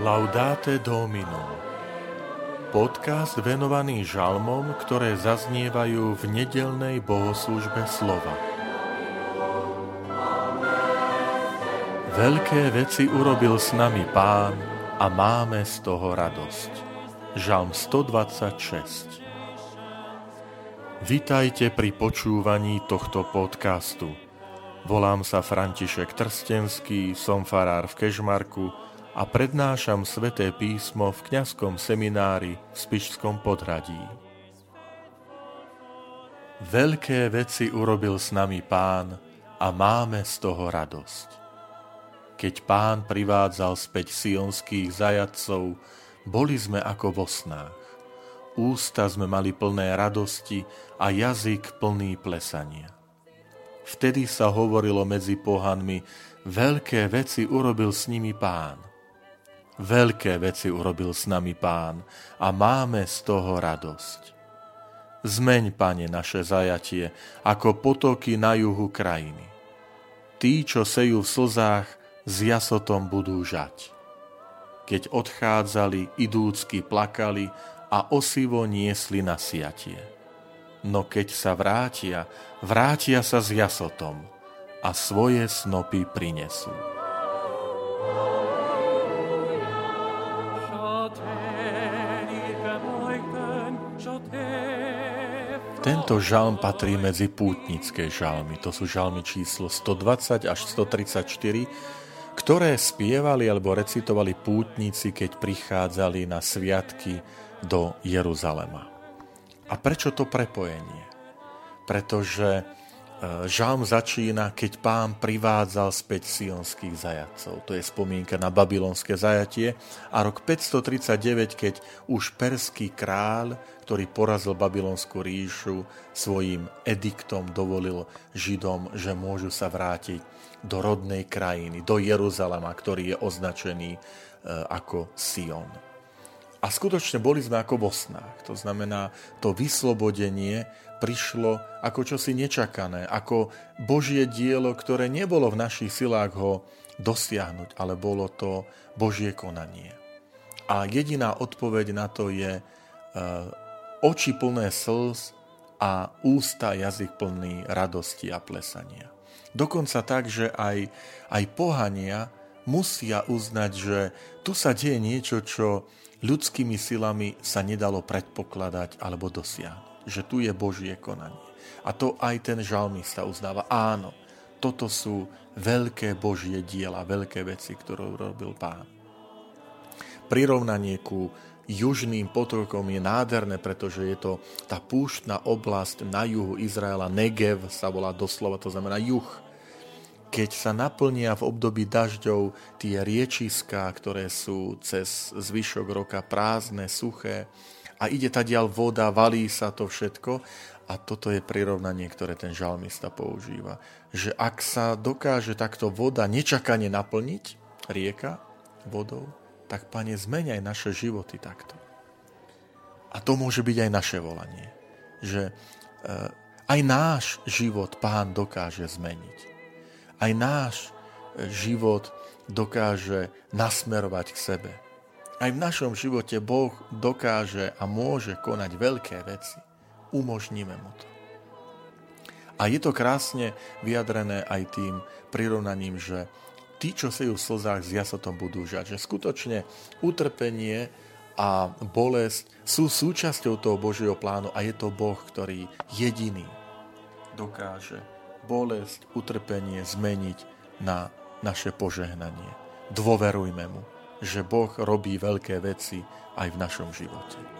Laudate Domino Podcast venovaný žalmom, ktoré zaznievajú v nedelnej bohoslužbe slova. Veľké veci urobil s nami Pán a máme z toho radosť. Žalm 126 Vitajte pri počúvaní tohto podcastu. Volám sa František Trstenský, som farár v Kežmarku, a prednášam sveté písmo v kňazskom seminári v Spišskom podhradí. Veľké veci urobil s nami pán a máme z toho radosť. Keď pán privádzal späť sionských zajadcov, boli sme ako vo snách. Ústa sme mali plné radosti a jazyk plný plesania. Vtedy sa hovorilo medzi pohanmi, veľké veci urobil s nimi pán. Veľké veci urobil s nami pán a máme z toho radosť. Zmeň, pane, naše zajatie ako potoky na juhu krajiny. Tí, čo sejú v slzách, s jasotom budú žať. Keď odchádzali, idúcky plakali a osivo niesli na siatie. No keď sa vrátia, vrátia sa s jasotom a svoje snopy prinesú. Tento žalm patrí medzi pútnické žalmy. To sú žalmy číslo 120 až 134, ktoré spievali alebo recitovali pútnici, keď prichádzali na sviatky do Jeruzalema. A prečo to prepojenie? Pretože Žalm začína, keď pán privádzal späť sionských zajacov. To je spomienka na babylonské zajatie. A rok 539, keď už perský kráľ, ktorý porazil babylonskú ríšu, svojim ediktom dovolil Židom, že môžu sa vrátiť do rodnej krajiny, do Jeruzalema, ktorý je označený e, ako Sion. A skutočne boli sme ako vo snách. To znamená, to vyslobodenie prišlo ako čosi nečakané, ako Božie dielo, ktoré nebolo v našich silách ho dosiahnuť, ale bolo to Božie konanie. A jediná odpoveď na to je e, oči plné slz a ústa jazyk plný radosti a plesania. Dokonca tak, že aj, aj pohania musia uznať, že tu sa deje niečo, čo ľudskými silami sa nedalo predpokladať alebo dosiahnuť že tu je Božie konanie. A to aj ten žalmista uznáva. Áno, toto sú veľké Božie diela, veľké veci, ktoré urobil pán. Prirovnanie ku južným potokom je nádherné, pretože je to tá púštna oblasť na juhu Izraela, Negev sa volá doslova, to znamená juh. Keď sa naplnia v období dažďov tie riečiská, ktoré sú cez zvyšok roka prázdne, suché, a ide dial voda, valí sa to všetko a toto je prirovnanie, ktoré ten žalmista používa. Že ak sa dokáže takto voda nečakane naplniť, rieka vodou, tak pane, zmeň aj naše životy takto. A to môže byť aj naše volanie. Že e, aj náš život pán dokáže zmeniť. Aj náš e, život dokáže nasmerovať k sebe aj v našom živote Boh dokáže a môže konať veľké veci. Umožníme mu to. A je to krásne vyjadrené aj tým prirovnaním, že tí, čo sejú v slzách, s jasotom budú žať. Že skutočne utrpenie a bolesť sú súčasťou toho Božieho plánu a je to Boh, ktorý jediný dokáže bolesť, utrpenie zmeniť na naše požehnanie. Dôverujme mu že Boh robí veľké veci aj v našom živote.